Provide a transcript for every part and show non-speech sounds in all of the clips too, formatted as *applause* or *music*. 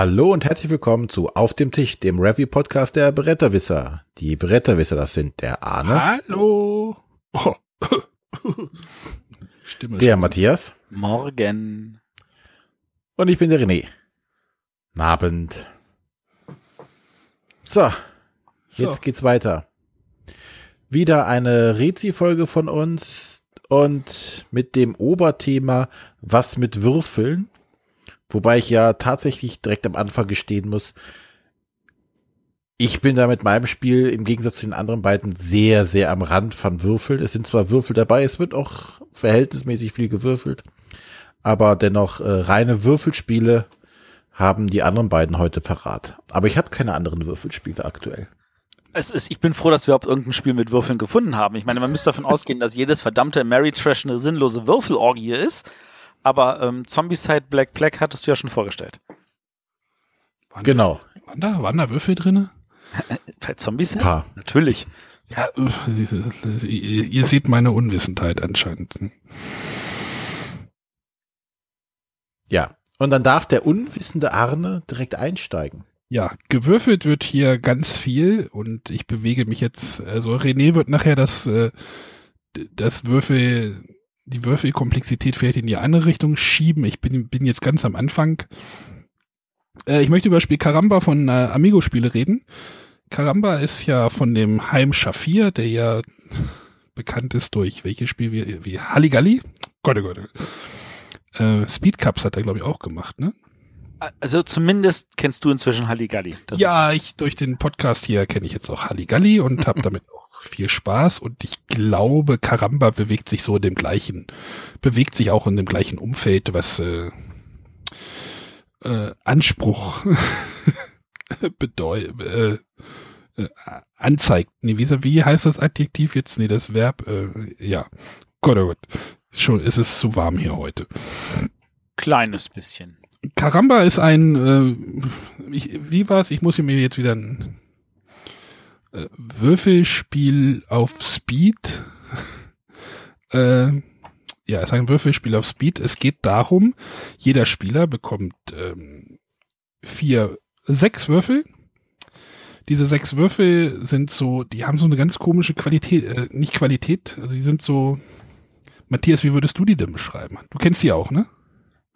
Hallo und herzlich willkommen zu Auf dem Tisch, dem Review-Podcast der Bretterwisser. Die Bretterwisser, das sind der Arne. Hallo. Oh. *laughs* Stimme der schon. Matthias. Morgen. Und ich bin der René. Abend. So, jetzt so. geht's weiter. Wieder eine Rezi-Folge von uns und mit dem Oberthema Was mit Würfeln. Wobei ich ja tatsächlich direkt am Anfang gestehen muss, ich bin da mit meinem Spiel im Gegensatz zu den anderen beiden sehr, sehr am Rand von Würfeln. Es sind zwar Würfel dabei, es wird auch verhältnismäßig viel gewürfelt, aber dennoch äh, reine Würfelspiele haben die anderen beiden heute parat. Aber ich habe keine anderen Würfelspiele aktuell. Es ist, ich bin froh, dass wir überhaupt irgendein Spiel mit Würfeln gefunden haben. Ich meine, man müsste davon ausgehen, dass jedes verdammte Mary Trash eine sinnlose Würfelorgie ist. Aber ähm, Zombicide Black Black hattest du ja schon vorgestellt. Waren genau. Da, waren, da, waren da Würfel drin? *laughs* Bei Zombies? Paar. Natürlich. Ja, äh, ihr seht meine Unwissenheit anscheinend. Ja, und dann darf der unwissende Arne direkt einsteigen. Ja, gewürfelt wird hier ganz viel und ich bewege mich jetzt, also René wird nachher das, äh, das Würfel, die Würfelkomplexität vielleicht in die andere Richtung schieben. Ich bin, bin jetzt ganz am Anfang. Äh, ich möchte über das Spiel Karamba von äh, Amigo-Spiele reden. Karamba ist ja von dem Heim Shafir, der ja *laughs* bekannt ist durch welches Spiel wie, wie Halligalli. Gott, oh Gott. Oh äh, Speed Cups hat er, glaube ich, auch gemacht, ne? Also zumindest kennst du inzwischen Halligalli. Das ja, ich durch den Podcast hier kenne ich jetzt auch Halligalli und habe *laughs* damit auch viel Spaß und ich glaube, Karamba bewegt sich so in dem gleichen, bewegt sich auch in dem gleichen Umfeld, was äh, äh, Anspruch *laughs* bedeutet, äh, äh, anzeigt. Nee, wie, wie heißt das Adjektiv jetzt? Nee, das Verb, äh, ja. Gott, oh Gott. Schon ist es zu warm hier heute. Kleines bisschen. Karamba ist ein, äh, ich, wie war's? Ich muss mir jetzt wieder ein äh, Würfelspiel auf Speed. *laughs* äh, ja, es ist ein Würfelspiel auf Speed. Es geht darum, jeder Spieler bekommt ähm, vier sechs Würfel. Diese sechs Würfel sind so, die haben so eine ganz komische Qualität, äh, nicht Qualität, also die sind so. Matthias, wie würdest du die denn beschreiben? Du kennst die auch, ne?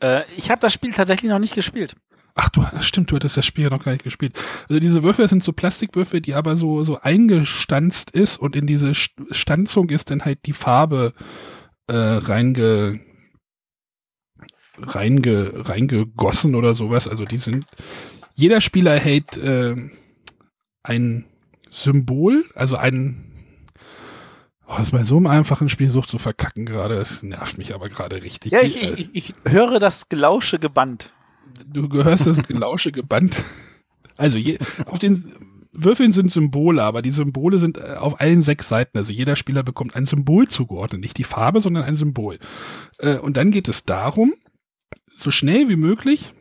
Äh, ich habe das Spiel tatsächlich noch nicht gespielt. Ach du, stimmt, du hattest das Spiel ja noch gar nicht gespielt. Also diese Würfel sind so Plastikwürfel, die aber so, so eingestanzt ist und in diese Stanzung ist dann halt die Farbe äh, reinge, reinge, reingegossen oder sowas. Also die sind, jeder Spieler hält äh, ein Symbol, also ein Oh, ist bei so einem einfachen Spiel so zu verkacken gerade, es nervt mich aber gerade richtig. Ja, ich, ich, ich höre das Gelausche gebannt. Du gehörst das Gelausche gebannt. Also je, auf den Würfeln sind Symbole, aber die Symbole sind äh, auf allen sechs Seiten. Also jeder Spieler bekommt ein Symbol zugeordnet, nicht die Farbe, sondern ein Symbol. Äh, und dann geht es darum, so schnell wie möglich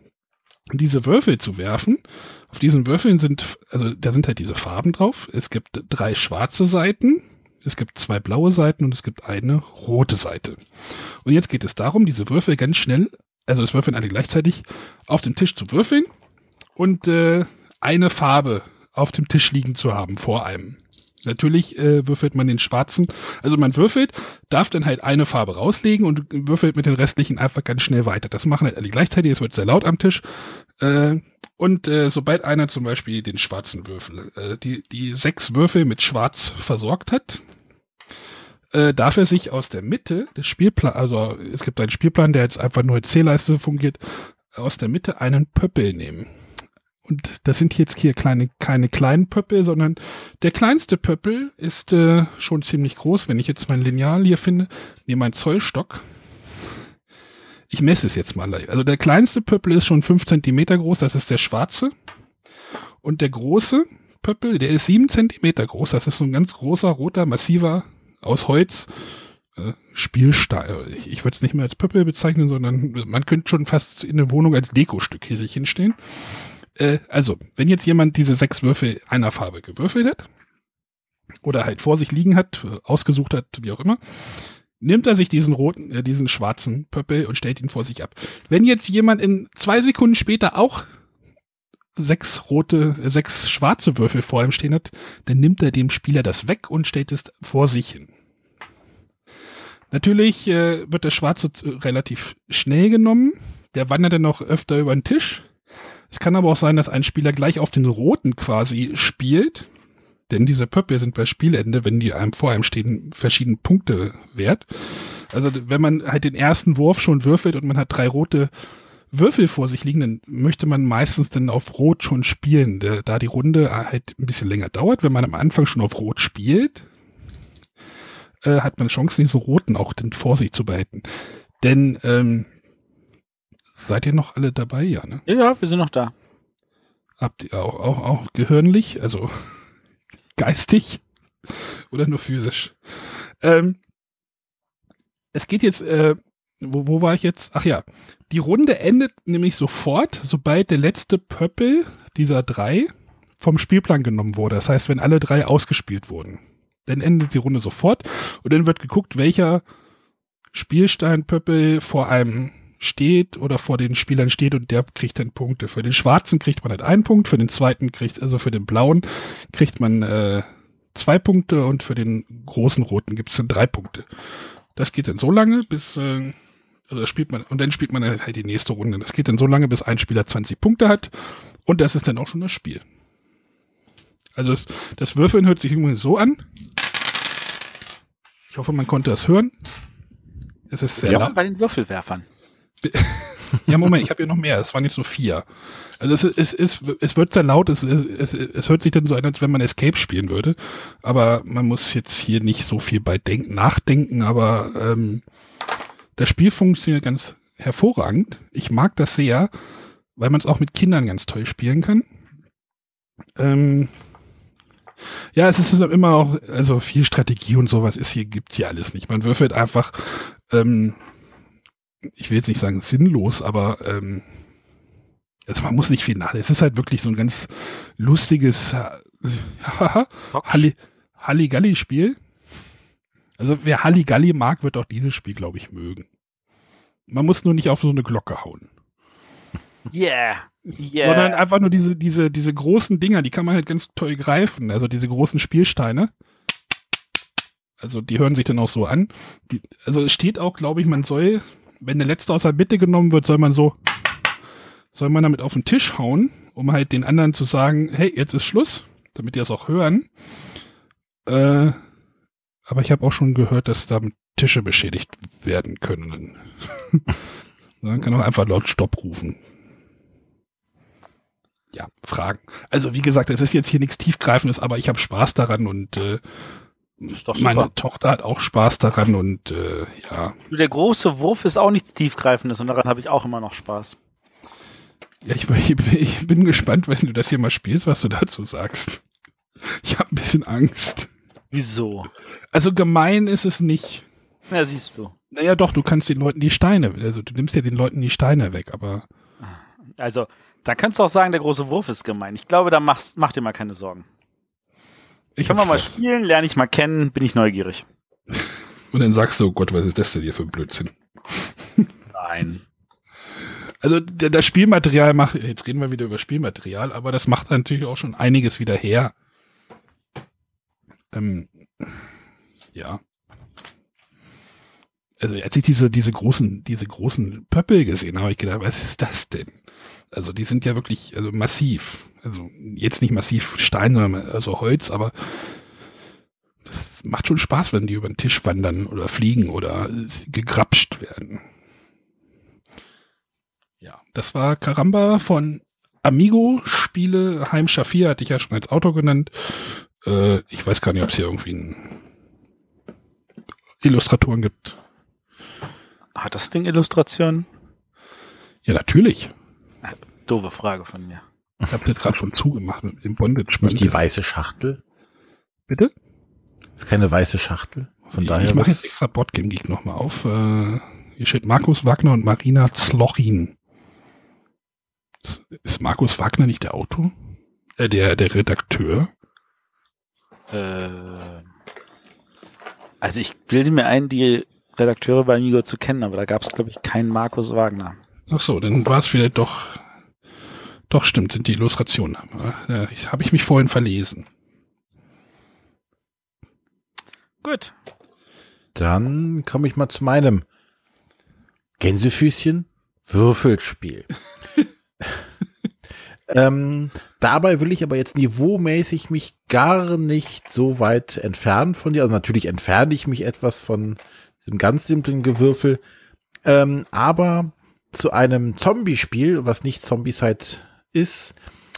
diese Würfel zu werfen. Auf diesen Würfeln sind, also da sind halt diese Farben drauf. Es gibt drei schwarze Seiten, es gibt zwei blaue Seiten und es gibt eine rote Seite. Und jetzt geht es darum, diese Würfel ganz schnell, also das Würfeln alle gleichzeitig, auf dem Tisch zu würfeln und äh, eine Farbe auf dem Tisch liegen zu haben vor einem. Natürlich äh, würfelt man den schwarzen, also man würfelt, darf dann halt eine Farbe rauslegen und würfelt mit den restlichen einfach ganz schnell weiter. Das machen halt alle gleichzeitig, es wird sehr laut am Tisch. Äh, und äh, sobald einer zum Beispiel den schwarzen Würfel, äh, die, die sechs Würfel mit Schwarz versorgt hat, äh, darf er sich aus der Mitte des Spielplans, also es gibt einen Spielplan, der jetzt einfach nur als C-Leiste fungiert, aus der Mitte einen Pöppel nehmen. Und das sind jetzt hier kleine, keine kleinen Pöppel, sondern der kleinste Pöppel ist äh, schon ziemlich groß. Wenn ich jetzt mein Lineal hier finde, nehme meinen Zollstock. Ich messe es jetzt mal. Also der kleinste Pöppel ist schon fünf Zentimeter groß, das ist der schwarze. Und der große Pöppel, der ist sieben Zentimeter groß, das ist so ein ganz großer, roter, massiver, aus Holz, äh, Spielstein. Ich würde es nicht mehr als Pöppel bezeichnen, sondern man könnte schon fast in der Wohnung als Dekostück hier sich hinstellen. Äh, also, wenn jetzt jemand diese sechs Würfel einer Farbe gewürfelt hat, oder halt vor sich liegen hat, äh, ausgesucht hat, wie auch immer, nimmt er sich diesen roten, äh, diesen schwarzen Pöppel und stellt ihn vor sich ab. Wenn jetzt jemand in zwei Sekunden später auch sechs rote, sechs schwarze Würfel vor ihm stehen hat, dann nimmt er dem Spieler das weg und stellt es vor sich hin. Natürlich äh, wird der schwarze relativ schnell genommen. Der wandert dann noch öfter über den Tisch. Es kann aber auch sein, dass ein Spieler gleich auf den roten quasi spielt. Denn diese Pöppel sind bei Spielende, wenn die einem vor einem stehen, verschiedene Punkte wert. Also wenn man halt den ersten Wurf schon würfelt und man hat drei rote Würfel vor sich liegen, dann möchte man meistens dann auf Rot schon spielen, da die Runde halt ein bisschen länger dauert. Wenn man am Anfang schon auf Rot spielt, äh, hat man Chancen, diese Roten auch dann vor sich zu behalten. Denn ähm, seid ihr noch alle dabei, ja, ne? Ja, wir sind noch da. Habt ihr auch, auch, auch gehörnlich, also *laughs* geistig oder nur physisch? Ähm, es geht jetzt äh, wo, wo war ich jetzt? Ach ja, die Runde endet nämlich sofort, sobald der letzte Pöppel dieser drei vom Spielplan genommen wurde. Das heißt, wenn alle drei ausgespielt wurden. Dann endet die Runde sofort und dann wird geguckt, welcher Spielsteinpöppel vor einem steht oder vor den Spielern steht und der kriegt dann Punkte. Für den schwarzen kriegt man halt einen Punkt, für den zweiten kriegt, also für den blauen kriegt man äh, zwei Punkte und für den großen roten gibt es dann drei Punkte. Das geht dann so lange, bis äh, also spielt man, und dann spielt man halt die nächste Runde. Das geht dann so lange, bis ein Spieler 20 Punkte hat. Und das ist dann auch schon das Spiel. Also das, das Würfeln hört sich irgendwie so an. Ich hoffe, man konnte das hören. Es ist sehr ja, laut. bei den Würfelwerfern. *laughs* ja, Moment, ich habe hier noch mehr. Es waren jetzt nur vier. Also es, es, es, es wird sehr laut. Es, es, es hört sich dann so an, als wenn man Escape spielen würde. Aber man muss jetzt hier nicht so viel bei denken, nachdenken. Aber ähm, das Spiel funktioniert ganz hervorragend. Ich mag das sehr, weil man es auch mit Kindern ganz toll spielen kann. Ähm, ja, es ist immer auch, also viel Strategie und sowas ist hier, gibt's hier alles nicht. Man würfelt einfach, ähm, ich will jetzt nicht sagen sinnlos, aber ähm, also man muss nicht viel nach. Es ist halt wirklich so ein ganz lustiges äh, Halli, Halligalli-Spiel. Also wer Halligalli mag, wird auch dieses Spiel, glaube ich, mögen. Man muss nur nicht auf so eine Glocke hauen. Yeah. Yeah. Sondern einfach nur diese, diese, diese großen Dinger, die kann man halt ganz toll greifen. Also diese großen Spielsteine. Also die hören sich dann auch so an. Die, also es steht auch, glaube ich, man soll, wenn der letzte aus der Mitte genommen wird, soll man so, soll man damit auf den Tisch hauen, um halt den anderen zu sagen, hey, jetzt ist Schluss, damit die das auch hören. Äh, aber ich habe auch schon gehört, dass damit Tische beschädigt werden können. *laughs* Man kann auch einfach laut Stopp rufen. Ja, Fragen. Also wie gesagt, es ist jetzt hier nichts Tiefgreifendes, aber ich habe Spaß daran und äh, meine Tochter hat auch Spaß daran und äh, ja. Der große Wurf ist auch nichts Tiefgreifendes und daran habe ich auch immer noch Spaß. Ja, *laughs* ich, ich, bin gespannt, wenn du das hier mal spielst, was du dazu sagst. Ich habe ein bisschen Angst. Wieso? Also gemein ist es nicht. Ja, siehst du. Naja, doch, du kannst den Leuten die Steine, also du nimmst ja den Leuten die Steine weg, aber. Also, da kannst du auch sagen, der große Wurf ist gemein. Ich glaube, da machst, mach dir mal keine Sorgen. Ich Können wir mal spielen, lerne ich mal kennen, bin ich neugierig. Und dann sagst du, oh Gott, was ist das denn hier für ein Blödsinn? Nein. Also das Spielmaterial macht, jetzt reden wir wieder über Spielmaterial, aber das macht natürlich auch schon einiges wieder her. Ähm, ja. Also als ich diese, diese großen, diese großen Pöppel gesehen habe, habe ich gedacht, was ist das denn? Also die sind ja wirklich also massiv. Also jetzt nicht massiv Stein, sondern also Holz, aber das macht schon Spaß, wenn die über den Tisch wandern oder fliegen oder gegrapscht werden. Ja, das war Karamba von Amigo Spiele. Heim Shafir hatte ich ja schon als Autor genannt. Äh, ich weiß gar nicht, ob es hier irgendwie einen Illustratoren gibt. Hat das Ding Illustrationen? Ja, natürlich. Doofe Frage von mir. Ich habe das gerade schon zugemacht mit dem Bondage. Nicht die weiße Schachtel? Bitte? ist keine weiße Schachtel. Von daher. Ich mache jetzt extra Botgame Geek nochmal auf. Äh, hier steht Markus Wagner und Marina Zlochin. Ist Markus Wagner nicht der Autor? Äh, der, der Redakteur? Äh, also ich bilde mir ein, die Redakteure bei Amigo zu kennen, aber da gab es, glaube ich, keinen Markus Wagner. Ach so, dann war es vielleicht doch, Doch, stimmt, sind die Illustrationen. Äh, ich, Habe ich mich vorhin verlesen. Gut. Dann komme ich mal zu meinem Gänsefüßchen Würfelspiel. *laughs* ähm, dabei will ich aber jetzt niveaumäßig mich gar nicht so weit entfernen von dir. Also natürlich entferne ich mich etwas von diesem ganz simplen Gewürfel. Ähm, aber zu einem Zombie-Spiel, was nicht Zombie-Side ist,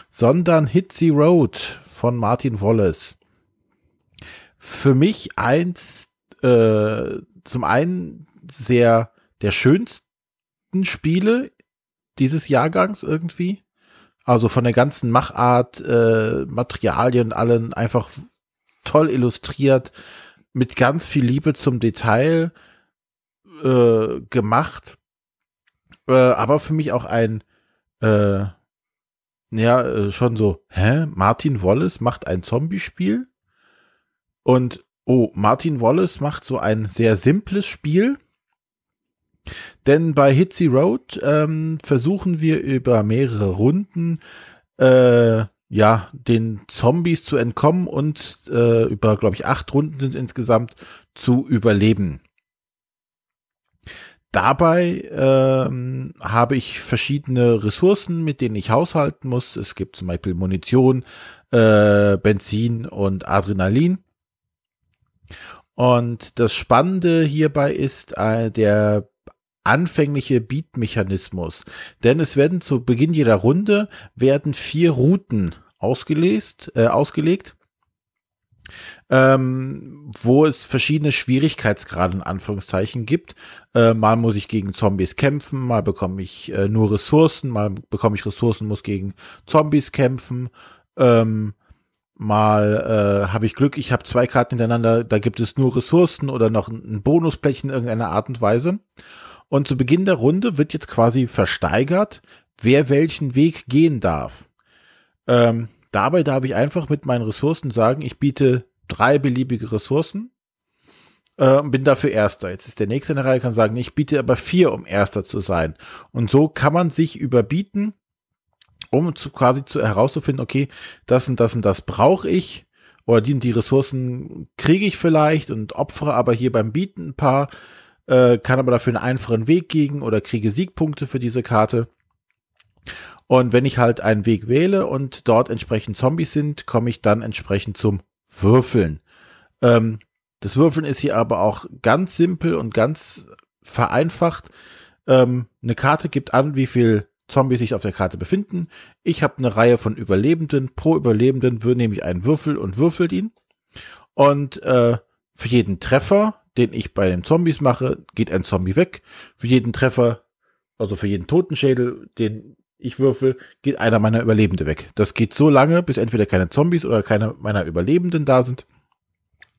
sondern Hit the Road von Martin Wallace. Für mich eins, äh, zum einen sehr der schönsten Spiele dieses Jahrgangs irgendwie. Also von der ganzen Machart, äh, Materialien, allen einfach toll illustriert, mit ganz viel Liebe zum Detail äh, gemacht. Äh, aber für mich auch ein, äh, ja, äh, schon so, hä? Martin Wallace macht ein Zombie-Spiel? Und, oh, Martin Wallace macht so ein sehr simples Spiel. Denn bei Hitsy Road ähm, versuchen wir über mehrere Runden äh, ja den Zombies zu entkommen und äh, über, glaube ich, acht Runden sind insgesamt zu überleben. Dabei ähm, habe ich verschiedene Ressourcen, mit denen ich haushalten muss. Es gibt zum Beispiel Munition, äh, Benzin und Adrenalin. Und das Spannende hierbei ist äh, der anfängliche Beat-Mechanismus. Denn es werden zu Beginn jeder Runde werden vier Routen ausgelegt, äh, ausgelegt ähm, wo es verschiedene Schwierigkeitsgrade in Anführungszeichen gibt. Äh, mal muss ich gegen Zombies kämpfen, mal bekomme ich äh, nur Ressourcen, mal bekomme ich Ressourcen, muss gegen Zombies kämpfen. Ähm, mal äh, habe ich Glück, ich habe zwei Karten hintereinander, da gibt es nur Ressourcen oder noch ein Bonusblech in irgendeiner Art und Weise. Und zu Beginn der Runde wird jetzt quasi versteigert, wer welchen Weg gehen darf. Ähm, dabei darf ich einfach mit meinen Ressourcen sagen, ich biete drei beliebige Ressourcen äh, und bin dafür Erster. Jetzt ist der nächste in der Reihe, kann sagen, ich biete aber vier, um Erster zu sein. Und so kann man sich überbieten, um zu, quasi zu, herauszufinden, okay, das und das und das brauche ich oder die die Ressourcen kriege ich vielleicht und opfere aber hier beim Bieten ein paar, äh, kann aber dafür einen einfachen Weg gehen oder kriege Siegpunkte für diese Karte. Und wenn ich halt einen Weg wähle und dort entsprechend Zombies sind, komme ich dann entsprechend zum Würfeln. Ähm, das Würfeln ist hier aber auch ganz simpel und ganz vereinfacht. Ähm, eine Karte gibt an, wie viel Zombies sich auf der Karte befinden. Ich habe eine Reihe von Überlebenden. Pro Überlebenden nehme ich einen Würfel und würfelt ihn. Und äh, für jeden Treffer, den ich bei den Zombies mache, geht ein Zombie weg. Für jeden Treffer, also für jeden Totenschädel, den ich würfel, geht einer meiner Überlebende weg. Das geht so lange, bis entweder keine Zombies oder keine meiner Überlebenden da sind.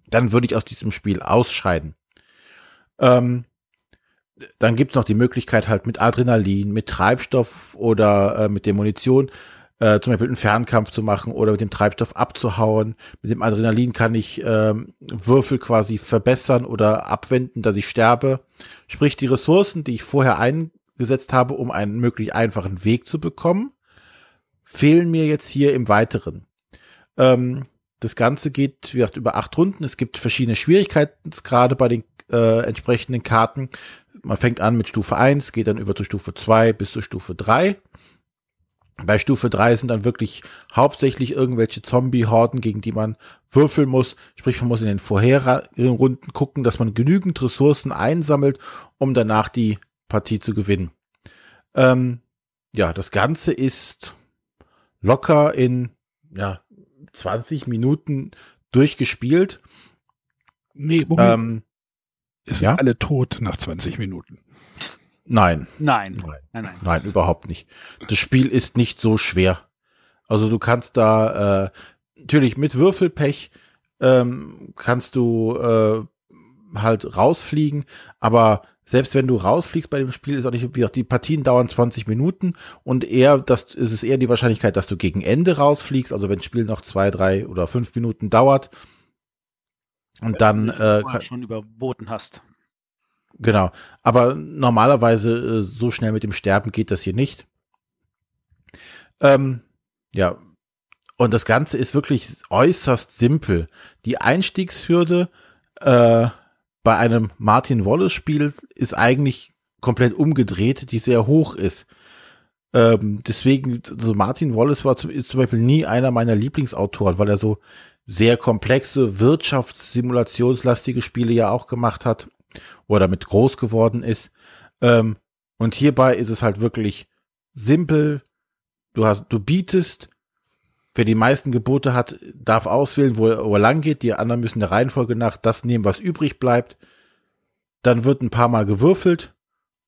Dann würde ich aus diesem Spiel ausscheiden. Ähm, dann gibt's noch die Möglichkeit halt mit Adrenalin, mit Treibstoff oder äh, mit der Munition äh, zum Beispiel einen Fernkampf zu machen oder mit dem Treibstoff abzuhauen. Mit dem Adrenalin kann ich ähm, Würfel quasi verbessern oder abwenden, dass ich sterbe. Sprich, die Ressourcen, die ich vorher ein gesetzt habe, um einen möglichst einfachen Weg zu bekommen, fehlen mir jetzt hier im Weiteren. Ähm, das Ganze geht, wie gesagt, über acht Runden. Es gibt verschiedene Schwierigkeitsgrade bei den äh, entsprechenden Karten. Man fängt an mit Stufe 1, geht dann über zu Stufe 2 bis zur Stufe 3. Bei Stufe 3 sind dann wirklich hauptsächlich irgendwelche Zombie-Horden, gegen die man würfeln muss. Sprich, man muss in den vorherigen Runden gucken, dass man genügend Ressourcen einsammelt, um danach die Partie zu gewinnen. Ähm, ja, das Ganze ist locker in ja, 20 Minuten durchgespielt. Nee, Moment. Ähm, ist ja? alle tot nach 20 Minuten. Nein. Nein. Nein. Nein, nein. Nein, überhaupt nicht. Das Spiel ist nicht so schwer. Also du kannst da äh, natürlich mit Würfelpech ähm, kannst du äh, halt rausfliegen, aber selbst wenn du rausfliegst bei dem Spiel, ist auch nicht, wie gesagt, die Partien dauern 20 Minuten und eher, das ist es eher die Wahrscheinlichkeit, dass du gegen Ende rausfliegst, also wenn das Spiel noch zwei, drei oder fünf Minuten dauert. Und ja, dann äh, schon überboten hast. Genau. Aber normalerweise äh, so schnell mit dem Sterben geht das hier nicht. Ähm, ja, und das Ganze ist wirklich äußerst simpel. Die Einstiegshürde äh, bei einem Martin Wallace-Spiel ist eigentlich komplett umgedreht, die sehr hoch ist. Ähm, deswegen, so Martin Wallace war zum, zum Beispiel nie einer meiner Lieblingsautoren, weil er so sehr komplexe Wirtschaftssimulationslastige Spiele ja auch gemacht hat oder damit groß geworden ist. Ähm, und hierbei ist es halt wirklich simpel. Du hast, du bietest, wer die meisten Gebote hat, darf auswählen, wo er, wo er lang geht. Die anderen müssen der Reihenfolge nach das nehmen, was übrig bleibt. Dann wird ein paar Mal gewürfelt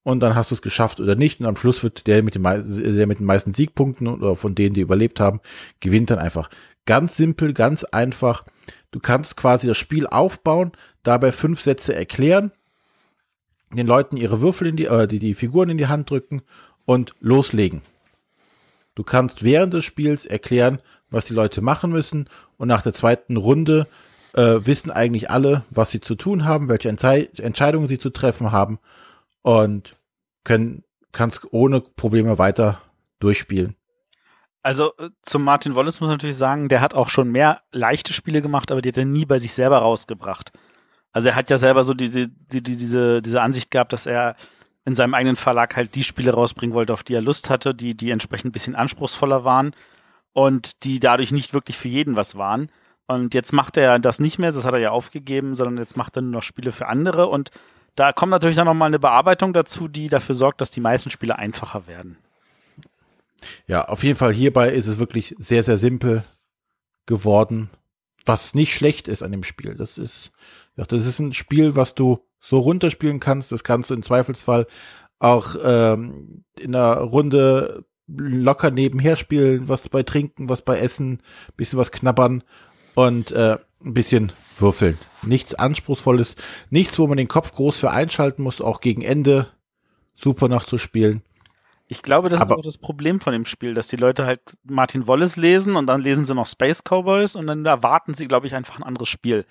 und dann hast du es geschafft oder nicht. Und am Schluss wird der mit, dem, der mit den meisten Siegpunkten oder von denen, die überlebt haben, gewinnt dann einfach. Ganz simpel, ganz einfach. Du kannst quasi das Spiel aufbauen, dabei fünf Sätze erklären, den Leuten ihre Würfel in die, äh, die, die Figuren in die Hand drücken und loslegen. Du kannst während des Spiels erklären, was die Leute machen müssen und nach der zweiten Runde äh, wissen eigentlich alle, was sie zu tun haben, welche Entze Entscheidungen sie zu treffen haben und können kannst ohne Probleme weiter durchspielen. Also äh, zum Martin Wallace muss man natürlich sagen, der hat auch schon mehr leichte Spiele gemacht, aber die hat er nie bei sich selber rausgebracht. Also er hat ja selber so diese, die, die, diese, diese Ansicht gehabt, dass er in seinem eigenen Verlag halt die Spiele rausbringen wollte, auf die er Lust hatte, die, die entsprechend ein bisschen anspruchsvoller waren und die dadurch nicht wirklich für jeden was waren. Und jetzt macht er das nicht mehr, das hat er ja aufgegeben, sondern jetzt macht er nur noch Spiele für andere und da kommt natürlich dann nochmal eine Bearbeitung dazu, die dafür sorgt, dass die meisten Spiele einfacher werden. Ja, auf jeden Fall hierbei ist es wirklich sehr, sehr simpel geworden, was nicht schlecht ist an dem Spiel. Das ist, ja, das ist ein Spiel, was du so runterspielen kannst. Das kannst du im Zweifelsfall auch ähm, in einer Runde locker nebenher spielen, was bei Trinken, was bei Essen, bisschen was knabbern und äh, ein bisschen würfeln. Nichts Anspruchsvolles, nichts, wo man den Kopf groß für einschalten muss, auch gegen Ende super noch zu spielen. Ich glaube, das Aber ist auch das Problem von dem Spiel, dass die Leute halt Martin Wallace lesen und dann lesen sie noch Space Cowboys und dann erwarten sie, glaube ich, einfach ein anderes Spiel.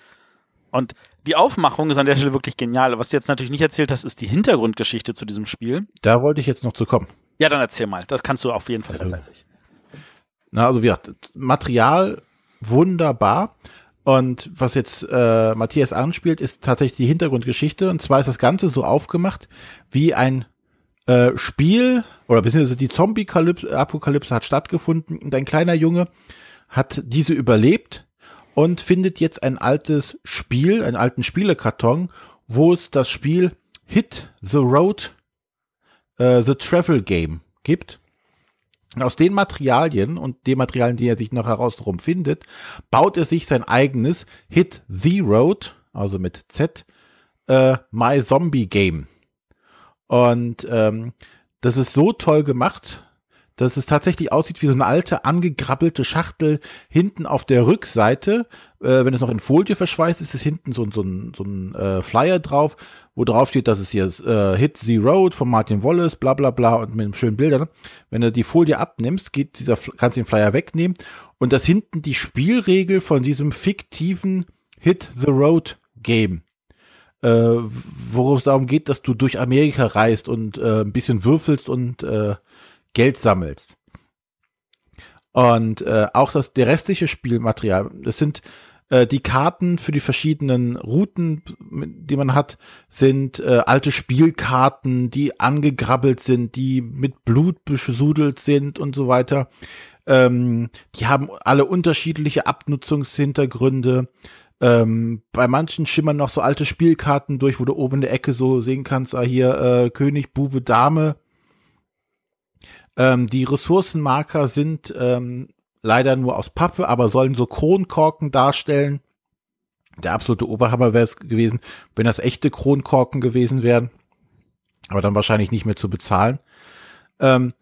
Und die Aufmachung ist an der Stelle wirklich genial. Was du jetzt natürlich nicht erzählt hast, ist die Hintergrundgeschichte zu diesem Spiel. Da wollte ich jetzt noch zu kommen. Ja, dann erzähl mal. Das kannst du auf jeden Fall besser als ich. Na, also wie gesagt, Material wunderbar. Und was jetzt äh, Matthias anspielt, ist tatsächlich die Hintergrundgeschichte. Und zwar ist das Ganze so aufgemacht wie ein äh, Spiel oder beziehungsweise die Zombie-Apokalypse hat stattgefunden und ein kleiner Junge hat diese überlebt und findet jetzt ein altes Spiel, einen alten Spielekarton, wo es das Spiel Hit the Road, äh, The Travel Game gibt. Aus den Materialien und den Materialien, die er sich noch herausrum findet, baut er sich sein eigenes Hit Road, also mit Z, äh, My Zombie Game. Und ähm, das ist so toll gemacht, dass es tatsächlich aussieht wie so eine alte, angegrabbelte Schachtel hinten auf der Rückseite. Äh, wenn es noch in Folie verschweißt ist, ist hinten so, so ein, so ein äh, Flyer drauf, wo drauf steht, dass es hier äh, Hit the Road von Martin Wallace, bla bla bla und mit schönen Bildern. Wenn du die Folie abnimmst, geht dieser, kannst du den Flyer wegnehmen und das hinten die Spielregel von diesem fiktiven Hit the Road Game. Äh, worum es darum geht, dass du durch Amerika reist und äh, ein bisschen würfelst und äh, Geld sammelst. Und äh, auch das der restliche Spielmaterial, das sind äh, die Karten für die verschiedenen Routen, die man hat, sind äh, alte Spielkarten, die angegrabbelt sind, die mit Blut besudelt sind und so weiter. Ähm, die haben alle unterschiedliche Abnutzungshintergründe. Ähm, bei manchen schimmern noch so alte Spielkarten durch, wo du oben in der Ecke so sehen kannst, ah, hier äh, König, Bube, Dame. Ähm, die Ressourcenmarker sind ähm, leider nur aus Pappe, aber sollen so Kronkorken darstellen. Der absolute Oberhammer wäre es gewesen, wenn das echte Kronkorken gewesen wären. Aber dann wahrscheinlich nicht mehr zu bezahlen. Ähm,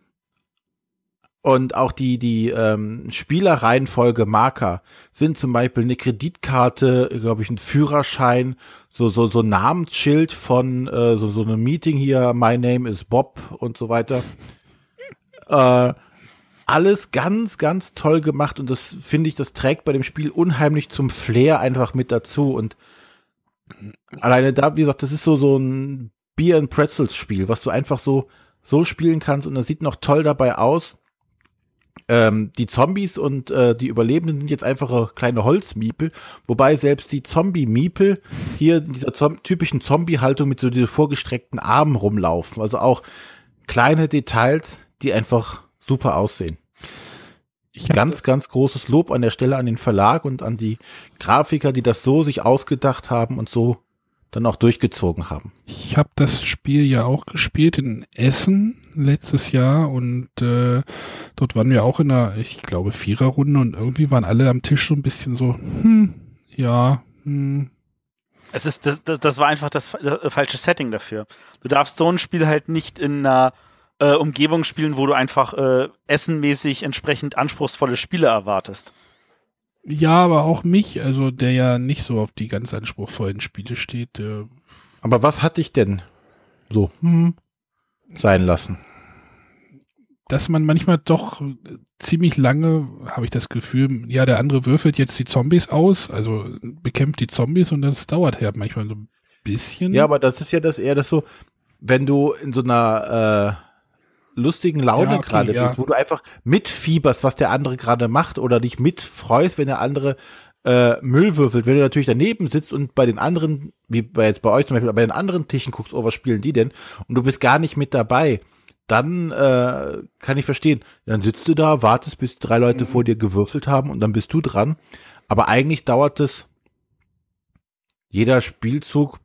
und auch die, die ähm, Spielerreihenfolge Marker sind zum Beispiel eine Kreditkarte, glaube ich, ein Führerschein, so, so, so Namensschild von äh, so, so einem Meeting hier, My Name is Bob und so weiter. Äh, alles ganz, ganz toll gemacht und das finde ich, das trägt bei dem Spiel unheimlich zum Flair einfach mit dazu und alleine da, wie gesagt, das ist so, so ein Beer and Pretzels Spiel, was du einfach so, so spielen kannst und das sieht noch toll dabei aus. ähm, die Zombies und äh, die Überlebenden sind jetzt einfache kleine Holzmiepel, wobei selbst die Zombie-Miepel hier in dieser Zom typischen Zombie-Haltung mit so diese vorgestreckten Armen rumlaufen. Also auch kleine Details, die einfach super aussehen. ganz, ganz großes Lob an der Stelle an den Verlag und an die Grafiker, die das so sich ausgedacht haben und so dann auch durchgezogen haben. Ich habe das Spiel ja auch gespielt in Essen letztes Jahr und äh, dort waren wir auch in einer, ich glaube, Viererrunde und irgendwie waren alle am Tisch so ein bisschen so, hm, ja, hm. Es ist, das, das, das war einfach das, das falsche Setting dafür. Du darfst so ein Spiel halt nicht in einer äh, Umgebung spielen, wo du einfach äh, essenmäßig entsprechend anspruchsvolle Spiele erwartest. Ja, aber auch mich, also der ja nicht so auf die ganz anspruchsvollen Spiele steht. Der aber was hat dich denn so hm, sein lassen? Dass man manchmal doch ziemlich lange, habe ich das Gefühl, ja, der andere würfelt jetzt die Zombies aus, also bekämpft die Zombies und das dauert halt manchmal so ein bisschen. Ja, aber das ist ja das eher das so, wenn du in so einer äh, lustigen Laune ja, okay, gerade ja. bist, wo du einfach mitfieberst, was der andere gerade macht oder dich mitfreust, wenn der andere äh, Müll würfelt. Wenn du natürlich daneben sitzt und bei den anderen, wie bei jetzt bei euch zum Beispiel, bei den anderen Tischen guckst, oh, was spielen die denn? Und du bist gar nicht mit dabei, dann äh, kann ich verstehen. Dann sitzt du da, wartest, bis drei Leute mhm. vor dir gewürfelt haben und dann bist du dran. Aber eigentlich dauert es jeder Spielzug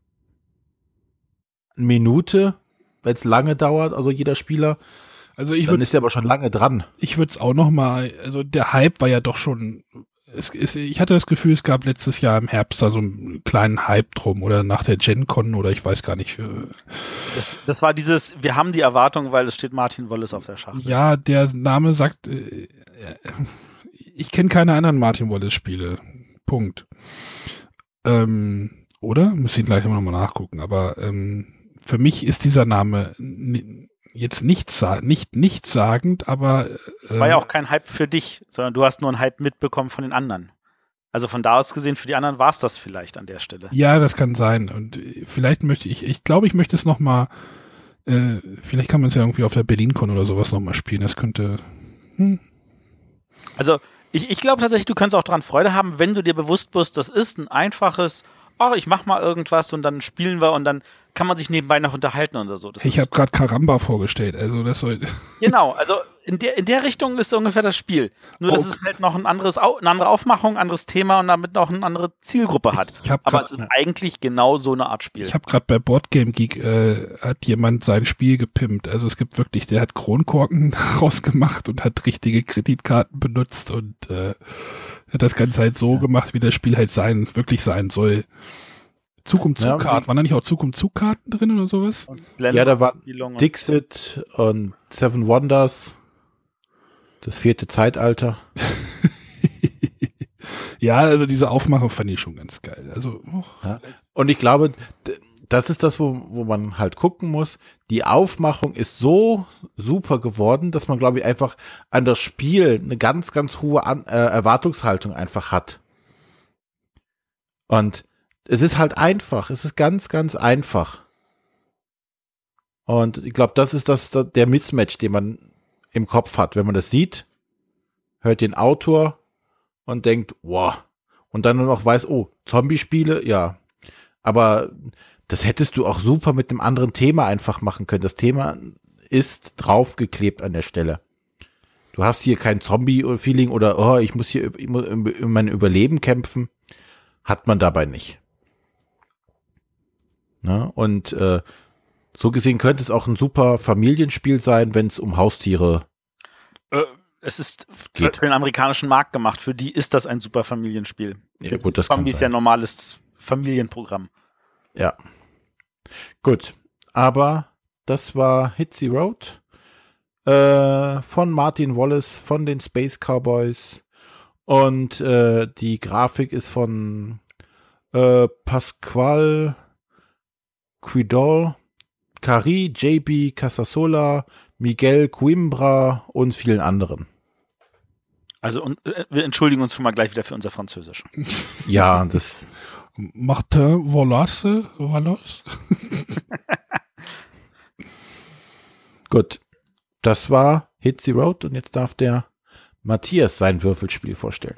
eine Minute wenn es lange dauert, also jeder Spieler. Also ich dann ist er aber schon lange dran. Ich würde es auch noch mal, also der Hype war ja doch schon es, es, ich hatte das Gefühl, es gab letztes Jahr im Herbst da so einen kleinen Hype drum oder nach der GenCon oder ich weiß gar nicht. Das, das war dieses, wir haben die Erwartung, weil es steht Martin Wallace auf der Schachtel. Ja, der Name sagt, äh, ich kenne keine anderen Martin Wallace Spiele. Punkt. Ähm, oder? Muss ich gleich nochmal nachgucken, aber ähm, für mich ist dieser Name jetzt nicht, nicht, nicht sagend, aber. Äh, es war ja auch kein Hype für dich, sondern du hast nur einen Hype mitbekommen von den anderen. Also von da aus gesehen, für die anderen war es das vielleicht an der Stelle. Ja, das kann sein. Und äh, vielleicht möchte ich, ich glaube, ich möchte es nochmal, äh, vielleicht kann man es ja irgendwie auf der BerlinCon oder sowas nochmal spielen. Das könnte. Hm. Also ich, ich glaube tatsächlich, du könntest auch daran Freude haben, wenn du dir bewusst bist, das ist ein einfaches, oh, ich mach mal irgendwas und dann spielen wir und dann kann man sich nebenbei noch unterhalten oder so. Das ich habe gerade Karamba vorgestellt, also das soll. *laughs* Genau, also in der, in der Richtung ist ungefähr das Spiel. Nur, dass oh. es halt noch ein anderes, eine andere Aufmachung, ein anderes Thema und damit noch eine andere Zielgruppe hat. Aber grad, es ist eigentlich genau so eine Art Spiel. Ich habe gerade bei Boardgame Geek äh, hat jemand sein Spiel gepimpt. Also es gibt wirklich, der hat Kronkorken *laughs* rausgemacht und hat richtige Kreditkarten benutzt und äh, hat das Ganze halt so ja. gemacht, wie das Spiel halt sein, wirklich sein soll. Zug um Zug Karten. Ja, Waren da nicht auch Zug um Zug Karten drin oder sowas? Ja, da war Dixit und Seven Wonders. Das vierte Zeitalter. *laughs* ja, also diese Aufmache fand ich schon ganz geil. Also, oh. ja. Und ich glaube, das ist das, wo, wo man halt gucken muss. Die Aufmachung ist so super geworden, dass man, glaube ich, einfach an das Spiel eine ganz, ganz hohe an äh, Erwartungshaltung einfach hat. Und es ist halt einfach. Es ist ganz, ganz einfach. Und ich glaube, das ist das, der Mismatch, den man im Kopf hat. Wenn man das sieht, hört den Autor und denkt, wow. Und dann nur noch weiß, oh, Zombie-Spiele, ja. Aber das hättest du auch super mit einem anderen Thema einfach machen können. Das Thema ist draufgeklebt an der Stelle. Du hast hier kein Zombie-Feeling oder, oh, ich muss hier in mein Überleben kämpfen. Hat man dabei nicht. Ne? Und äh, so gesehen könnte es auch ein super Familienspiel sein, wenn es um Haustiere äh, es ist geht. für den amerikanischen Markt gemacht. Für die ist das ein super Familienspiel. Ja, gut, das Zombie ist ja ein normales Familienprogramm. Ja. Gut. Aber das war Hitsy Road äh, von Martin Wallace von den Space Cowboys. Und äh, die Grafik ist von äh, Pasquale Quidol, Cari, JB, Casasola, Miguel Coimbra und vielen anderen. Also und, äh, wir entschuldigen uns schon mal gleich wieder für unser Französisch. *laughs* Ja, das. Martin Wallace, Wallace. *laughs* Gut. Das war Hit the Road und jetzt darf der Matthias sein Würfelspiel vorstellen.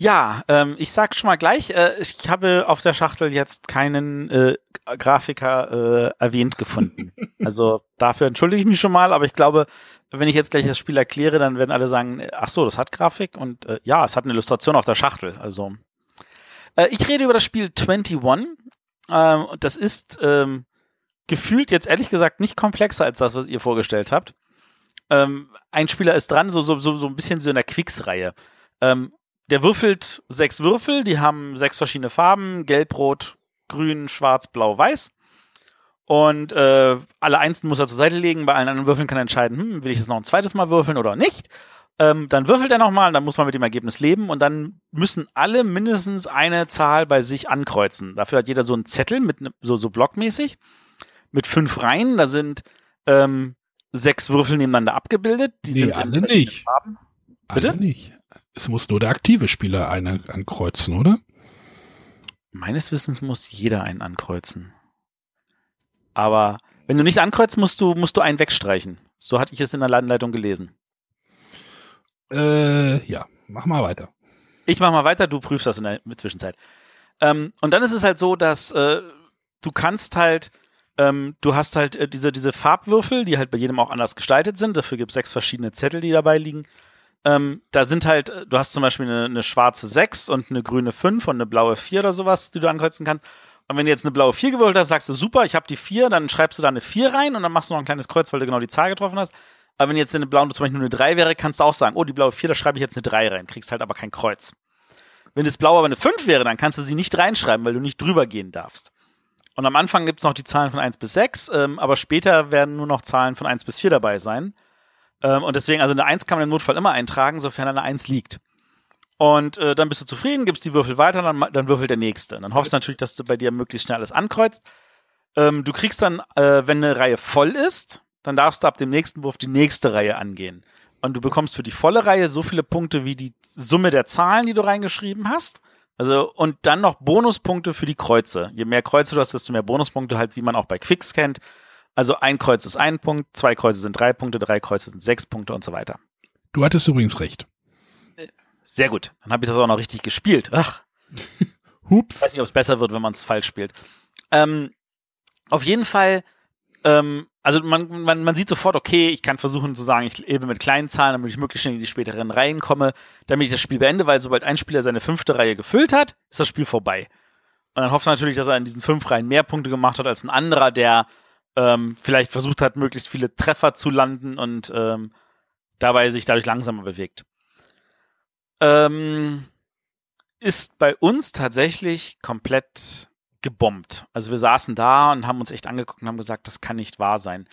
Ja, ähm, ich sag schon mal gleich, äh, ich habe auf der Schachtel jetzt keinen äh, Grafiker äh, erwähnt gefunden. *laughs* also dafür entschuldige ich mich schon mal, aber ich glaube, wenn ich jetzt gleich das Spiel erkläre, dann werden alle sagen, ach so, das hat Grafik und äh, ja, es hat eine Illustration auf der Schachtel. Also äh, ich rede über das Spiel 21. Ähm, das ist ähm, gefühlt jetzt ehrlich gesagt nicht komplexer als das, was ihr vorgestellt habt. Ähm, ein Spieler ist dran, so, so, so, so ein bisschen so in der Quicks-Reihe. Ähm, der würfelt sechs Würfel, die haben sechs verschiedene Farben: Gelb, Rot, Grün, Schwarz, Blau, Weiß. Und äh, alle Einsen muss er zur Seite legen. Bei allen anderen Würfeln kann er entscheiden, hm, will ich das noch ein zweites Mal würfeln oder nicht. Ähm, dann würfelt er nochmal, dann muss man mit dem Ergebnis leben und dann müssen alle mindestens eine Zahl bei sich ankreuzen. Dafür hat jeder so einen Zettel mit ne, so, so blockmäßig mit fünf Reihen. Da sind ähm, sechs Würfel nebeneinander abgebildet. Die Nee, sind in alle nicht. Farben. Bitte? Alle nicht. Es muss nur der aktive Spieler eine ankreuzen, oder? Meines Wissens muss jeder einen ankreuzen. Aber wenn du nicht ankreuzt, musst du, musst du einen wegstreichen. So hatte ich es in der Anleitung gelesen. Äh, ja, mach mal weiter. Ich mach mal weiter, du prüfst das in der Zwischenzeit. Ähm, und dann ist es halt so, dass äh, du kannst halt, ähm, du hast halt äh, diese, diese Farbwürfel, die halt bei jedem auch anders gestaltet sind. Dafür gibt es sechs verschiedene Zettel, die dabei liegen. Ähm, da sind halt, äh, du hast zum Beispiel eine, eine schwarze 6 und eine grüne 5 und eine blaue 4 oder sowas, die du ankreuzen kannst. Und wenn du jetzt eine blaue 4 gewürfelt hast, sagst du, super, ich habe die 4, dann schreibst du da eine 4 rein und dann machst du noch ein kleines Kreuz, weil du genau die Zahl getroffen hast. Aber wenn jetzt eine blaue zum Beispiel nur eine 3 wäre, kannst du auch sagen, oh, die blaue 4, da schreibe ich jetzt eine 3 rein, kriegst halt aber kein Kreuz. Wenn das blau aber eine 5 wäre, dann kannst du sie nicht reinschreiben, weil du nicht drüber gehen darfst. Und am Anfang gibt es noch die Zahlen von 1 bis 6, ähm, aber später werden nur noch Zahlen von 1 bis 4 dabei sein. Ähm, und deswegen, also eine 1 kann man im Notfall immer eintragen, sofern eine 1 liegt. Und äh, dann bist du zufrieden, gibst die Würfel weiter, dann, dann würfelt der nächste. Und dann hoffst du natürlich, dass du bei dir möglichst schnell alles ankreuzt. Ähm, du kriegst dann, äh, wenn eine Reihe voll ist, dann darfst du ab dem nächsten Wurf die nächste Reihe angehen. Und du bekommst für die volle Reihe so viele Punkte wie die Summe der Zahlen, die du reingeschrieben hast. Also, und dann noch Bonuspunkte für die Kreuze. Je mehr Kreuze du hast, desto mehr Bonuspunkte halt, wie man auch bei Quicks kennt. Also ein Kreuz ist ein Punkt, zwei Kreuze sind drei Punkte, drei Kreuze sind sechs Punkte und so weiter. Du hattest übrigens recht. Sehr gut. Dann habe ich das auch noch richtig gespielt. Ach, *laughs* Hups. ich weiß nicht, ob es besser wird, wenn man es falsch spielt. Ähm, auf jeden Fall, ähm, also man, man, man sieht sofort, okay, ich kann versuchen zu sagen, ich lebe mit kleinen Zahlen, damit ich möglichst schnell in die späteren Reihen komme, damit ich das Spiel beende, weil sobald ein Spieler seine fünfte Reihe gefüllt hat, ist das Spiel vorbei. Und dann hofft er natürlich, dass er in diesen fünf Reihen mehr Punkte gemacht hat als ein anderer, der ähm, vielleicht versucht hat, möglichst viele Treffer zu landen und ähm, dabei sich dadurch langsamer bewegt. Ähm, ist bei uns tatsächlich komplett gebombt. Also wir saßen da und haben uns echt angeguckt und haben gesagt, das kann nicht wahr sein.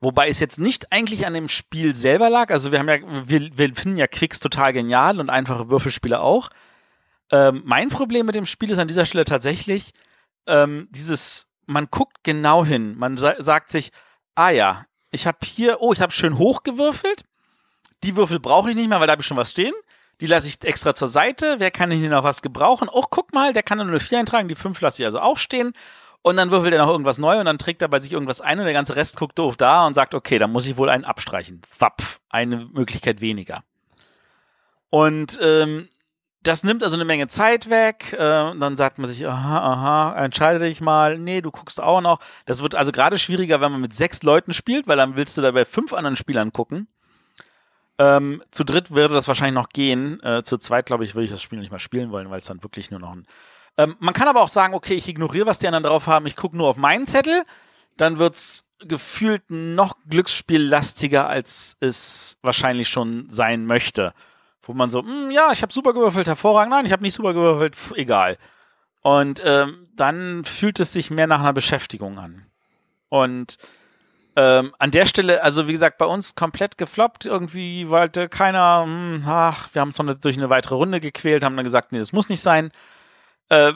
Wobei es jetzt nicht eigentlich an dem Spiel selber lag. Also wir haben ja, wir, wir finden ja Quicks total genial und einfache Würfelspiele auch. Ähm, mein Problem mit dem Spiel ist an dieser Stelle tatsächlich ähm, dieses, man guckt genau hin. Man sa sagt sich, ah ja, ich habe hier, oh, ich habe schön hochgewürfelt. Die Würfel brauche ich nicht mehr, weil da habe ich schon was stehen. Die lasse ich extra zur Seite. Wer kann hier noch was gebrauchen? Oh, guck mal, der kann nur eine 4 eintragen. Die 5 lasse ich also auch stehen. Und dann würfelt er noch irgendwas neu und dann trägt er bei sich irgendwas ein und der ganze Rest guckt doof da und sagt, okay, dann muss ich wohl einen abstreichen. Wapf, eine Möglichkeit weniger. Und ähm, das nimmt also eine Menge Zeit weg. Äh, dann sagt man sich, aha, aha, entscheide dich mal. Nee, du guckst auch noch. Das wird also gerade schwieriger, wenn man mit sechs Leuten spielt, weil dann willst du da bei fünf anderen Spielern gucken. Ähm, zu dritt würde das wahrscheinlich noch gehen. Äh, zu zweit, glaube ich, würde ich das Spiel nicht mal spielen wollen, weil es dann wirklich nur noch ein. Ähm, man kann aber auch sagen, okay, ich ignoriere, was die anderen drauf haben, ich gucke nur auf meinen Zettel. Dann wird's gefühlt noch glücksspiellastiger, als es wahrscheinlich schon sein möchte. Wo man so, "Hm, ja, ich habe super gewürfelt, hervorragend, nein, ich habe nicht super gewürfelt, pff, egal. Und ähm, dann fühlt es sich mehr nach einer Beschäftigung an. Und ähm, an der Stelle, also wie gesagt, bei uns komplett gefloppt. Irgendwie wollte keiner, hm, ach, wir haben uns noch durch eine weitere Runde gequält, haben dann gesagt, nee, das muss nicht sein. Äh,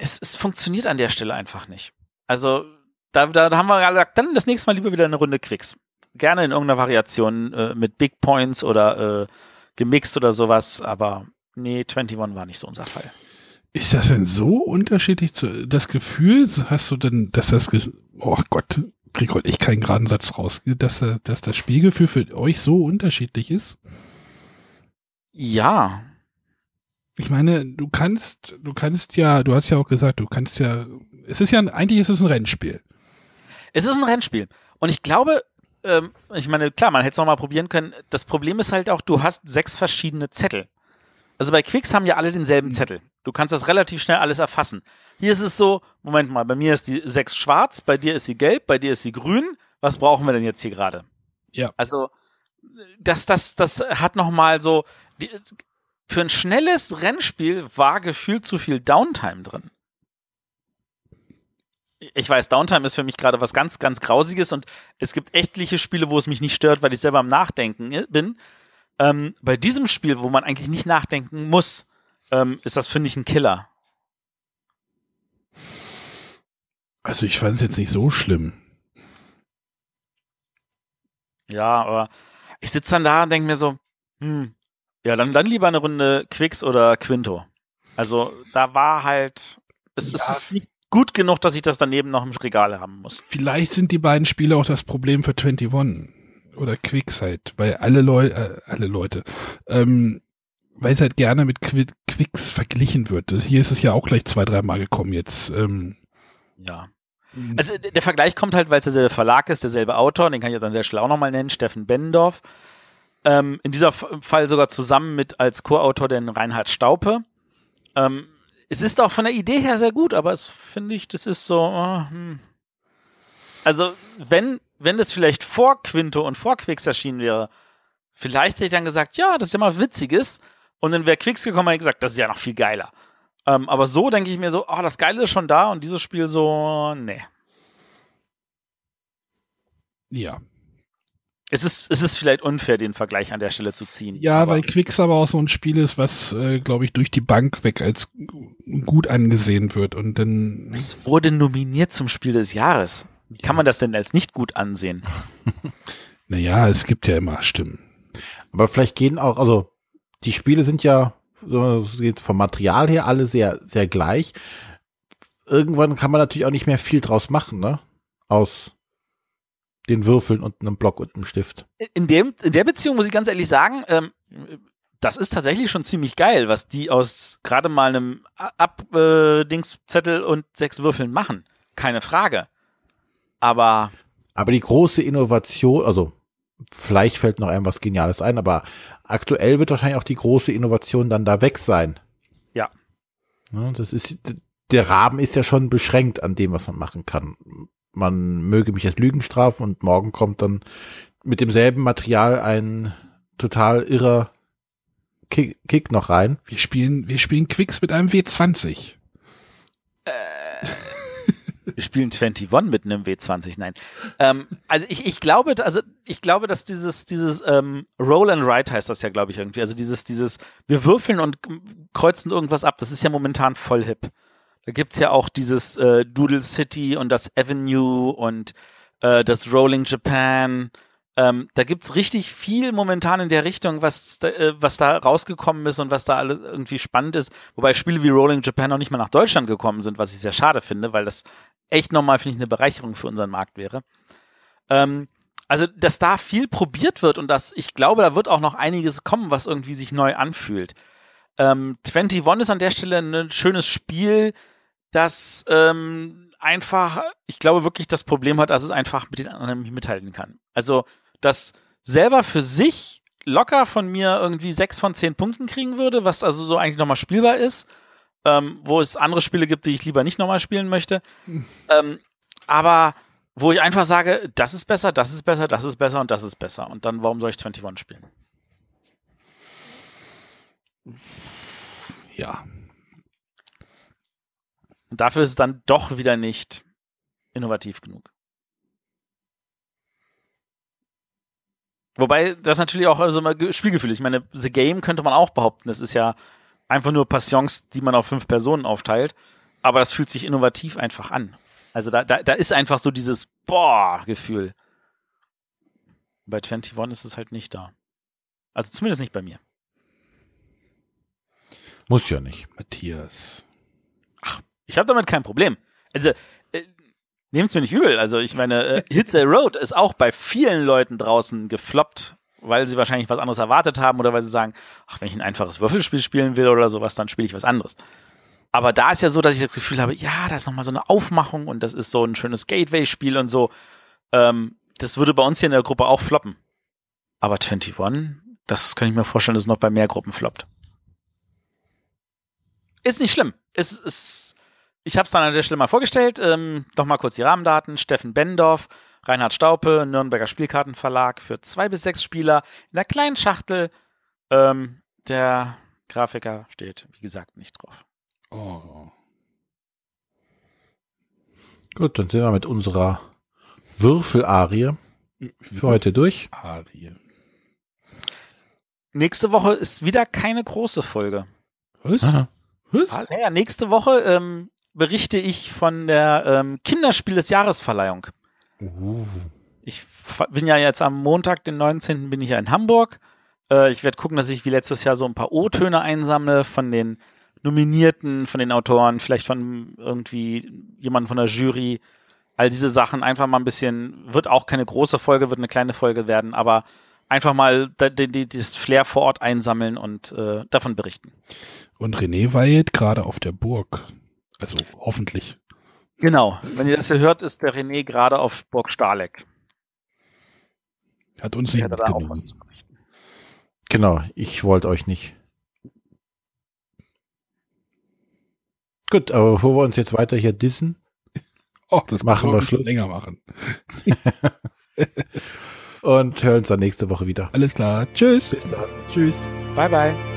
es, es funktioniert an der Stelle einfach nicht. Also da, da, da haben wir gesagt, dann das nächste Mal lieber wieder eine Runde Quicks. Gerne in irgendeiner Variation äh, mit Big Points oder äh, gemixt oder sowas, aber nee, 21 war nicht so unser Fall. Ist das denn so unterschiedlich zu, das Gefühl, hast du denn, dass das, oh Gott, krieg heute echt keinen geraden Satz raus, dass, dass das Spielgefühl für euch so unterschiedlich ist? Ja. Ich meine, du kannst, du kannst ja, du hast ja auch gesagt, du kannst ja, es ist ja, eigentlich ist es ein Rennspiel. Es ist ein Rennspiel. Und ich glaube, ähm, ich meine, klar, man hätte es nochmal probieren können. Das Problem ist halt auch, du hast sechs verschiedene Zettel. Also bei Quicks haben ja alle denselben Zettel. Du kannst das relativ schnell alles erfassen. Hier ist es so, Moment mal, bei mir ist die sechs schwarz, bei dir ist sie gelb, bei dir ist sie grün. Was brauchen wir denn jetzt hier gerade? Ja. Also, das, das, das hat nochmal so, für ein schnelles Rennspiel war gefühlt zu viel Downtime drin. Ich weiß, Downtime ist für mich gerade was ganz, ganz Grausiges und es gibt etliche Spiele, wo es mich nicht stört, weil ich selber am Nachdenken bin. Ähm, bei diesem Spiel, wo man eigentlich nicht nachdenken muss, ähm, ist das, finde ich, ein Killer. Also ich fand es jetzt nicht so schlimm. Ja, aber ich sitze dann da und denke mir so, hm, ja, dann, dann lieber eine Runde Quicks oder Quinto. Also da war halt, es, Ja. es ist nicht gut genug, dass ich das daneben noch im Regal haben muss. Vielleicht sind die beiden Spiele auch das Problem für 21 oder Quicks halt, weil alle Leute, äh, alle Leute, ähm, weil es halt gerne mit Qui Quicks verglichen wird. Hier ist es ja auch gleich zwei, dreimal gekommen jetzt. Ähm, Ja. Also der Vergleich kommt halt, weil es derselbe Verlag ist, derselbe Autor, den kann ich jetzt an der Stelle auch nochmal nennen, Steffen Bendorf. Ähm, in dieser F- Fall sogar zusammen mit als Co-Autor den Reinhard Staupe. Ähm, es ist auch von der Idee her sehr gut, aber es finde ich, das ist so. äh, hm. Also, wenn, wenn das vielleicht vor Quinto und vor Quicks erschienen wäre, vielleicht hätte ich dann gesagt, ja, das ist ja mal Witziges. Und dann wäre Quicks gekommen und hätte gesagt, das ist ja noch viel geiler. Ähm, aber so denke ich mir so, oh, das Geile ist schon da und dieses Spiel so, nee. ja. Es ist, es ist vielleicht unfair, den Vergleich an der Stelle zu ziehen. Ja, aber weil Quicks aber auch so ein Spiel ist, was, äh, glaube ich, durch die Bank weg als gut angesehen wird. Und dann, es wurde nominiert zum Spiel des Jahres. Wie kann man das denn als nicht gut ansehen? *laughs* naja, es gibt ja immer Stimmen. Aber vielleicht gehen auch, also die Spiele sind ja so, es geht vom Material her alle sehr, sehr gleich. Irgendwann kann man natürlich auch nicht mehr viel draus machen, ne? Aus den Würfeln und einem Block und einem Stift. In, dem, in der Beziehung muss ich ganz ehrlich sagen, ähm, das ist tatsächlich schon ziemlich geil, was die aus gerade mal einem Abdingszettel und sechs Würfeln machen. Keine Frage. Aber Aber die große Innovation, also vielleicht fällt noch einem was Geniales ein, aber aktuell wird wahrscheinlich auch die große Innovation dann da weg sein. Ja. Ja, das ist, der Rahmen ist ja schon beschränkt an dem, was man machen kann. Man möge mich jetzt Lügen strafen und morgen kommt dann mit demselben Material ein total irrer Kick, Kick noch rein. Wir spielen, wir spielen Quicks mit einem W20. wir spielen 21 mit einem W20, nein. Ähm, also ich, ich glaube, also ich glaube, dass dieses, dieses ähm, Roll and Write heißt das ja, glaube ich, irgendwie. Also dieses, dieses, wir würfeln und kreuzen irgendwas ab, das ist ja momentan voll hip. Da gibt's ja auch dieses äh, Doodle City und das Avenue und äh, das Rolling Japan. Ähm, da gibt's richtig viel momentan in der Richtung, was, da- äh, was da rausgekommen ist und was da alles irgendwie spannend ist. Wobei Spiele wie Rolling Japan noch nicht mal nach Deutschland gekommen sind, was ich sehr schade finde, weil das echt nochmal, finde ich, eine Bereicherung für unseren Markt wäre. Ähm, also, dass da viel probiert wird und dass ich glaube, da wird auch noch einiges kommen, was irgendwie sich neu anfühlt. Ähm, 21 ist an der Stelle ein schönes Spiel, das ähm, einfach, ich glaube wirklich das Problem hat, dass es einfach mit den anderen nicht mithalten kann. Also, das selber für sich locker von mir irgendwie sechs von zehn Punkten kriegen würde, was also so eigentlich nochmal spielbar ist, ähm, wo es andere Spiele gibt, die ich lieber nicht nochmal spielen möchte. *laughs* Ähm, aber wo ich einfach sage, das ist besser, das ist besser, das ist besser und das ist besser. Und dann, warum soll ich 21 spielen? Ja. Und dafür ist es dann doch wieder nicht innovativ genug. Wobei das natürlich auch so mal Ge- Spielgefühl ist. Ich meine, The Game könnte man auch behaupten, das ist ja einfach nur Passions, die man auf fünf Personen aufteilt. Aber das fühlt sich innovativ einfach an. Also da, da, da ist einfach so dieses Boah-Gefühl. Bei 21 ist es halt nicht da. Also zumindest nicht bei mir. Muss ja nicht. Matthias. Ich habe damit kein Problem. Also, äh, nehmt's mir nicht übel. Also, ich meine, äh, Hits a Road ist auch bei vielen Leuten draußen gefloppt, weil sie wahrscheinlich was anderes erwartet haben oder weil sie sagen, ach, wenn ich ein einfaches Würfelspiel spielen will oder sowas, dann spiele ich was anderes. Aber da ist ja so, dass ich das Gefühl habe, ja, da ist nochmal so eine Aufmachung und das ist so ein schönes Gateway-Spiel und so. Ähm, das würde bei uns hier in der Gruppe auch floppen. Aber 21, das kann ich mir vorstellen, dass es noch bei mehr Gruppen floppt. Ist nicht schlimm. Ist, ist, ich habe es dann an der Stelle mal vorgestellt. Ähm, noch mal kurz die Rahmendaten. Steffen Bendorf, Reinhard Staupe, Nürnberger Spielkartenverlag für zwei bis sechs Spieler in der kleinen Schachtel. Ähm, der Grafiker steht, wie gesagt, nicht drauf. Oh. Gut, dann sind wir mit unserer Würfelarie für heute durch. Arie. Nächste Woche ist wieder keine große Folge. Was? Aha. Was? Ah, naja, nächste Woche ähm, berichte ich von der ähm, Kinderspiel des Jahresverleihung. Uh. Ich bin ja jetzt am Montag, den 19. bin ich ja in Hamburg. Äh, ich werde gucken, dass ich wie letztes Jahr so ein paar O-Töne einsammle von den Nominierten, von den Autoren, vielleicht von irgendwie jemandem von der Jury. All diese Sachen einfach mal ein bisschen, wird auch keine große Folge, wird eine kleine Folge werden, aber einfach mal das Flair vor Ort einsammeln und äh, davon berichten. Und René war jetzt gerade auf der Burg. Also hoffentlich. Genau. Wenn ihr das hier hört, ist der René gerade auf Burg Stahleck. Hat uns nicht hat da auch was zu berichten. Genau, ich wollte euch nicht. Gut, aber bevor wir uns jetzt weiter hier dissen, *laughs* oh, das machen wir Schluss. länger machen. *laughs* Und hören uns dann nächste Woche wieder. Alles klar. Tschüss. Bis dann. Tschüss. Bye, bye.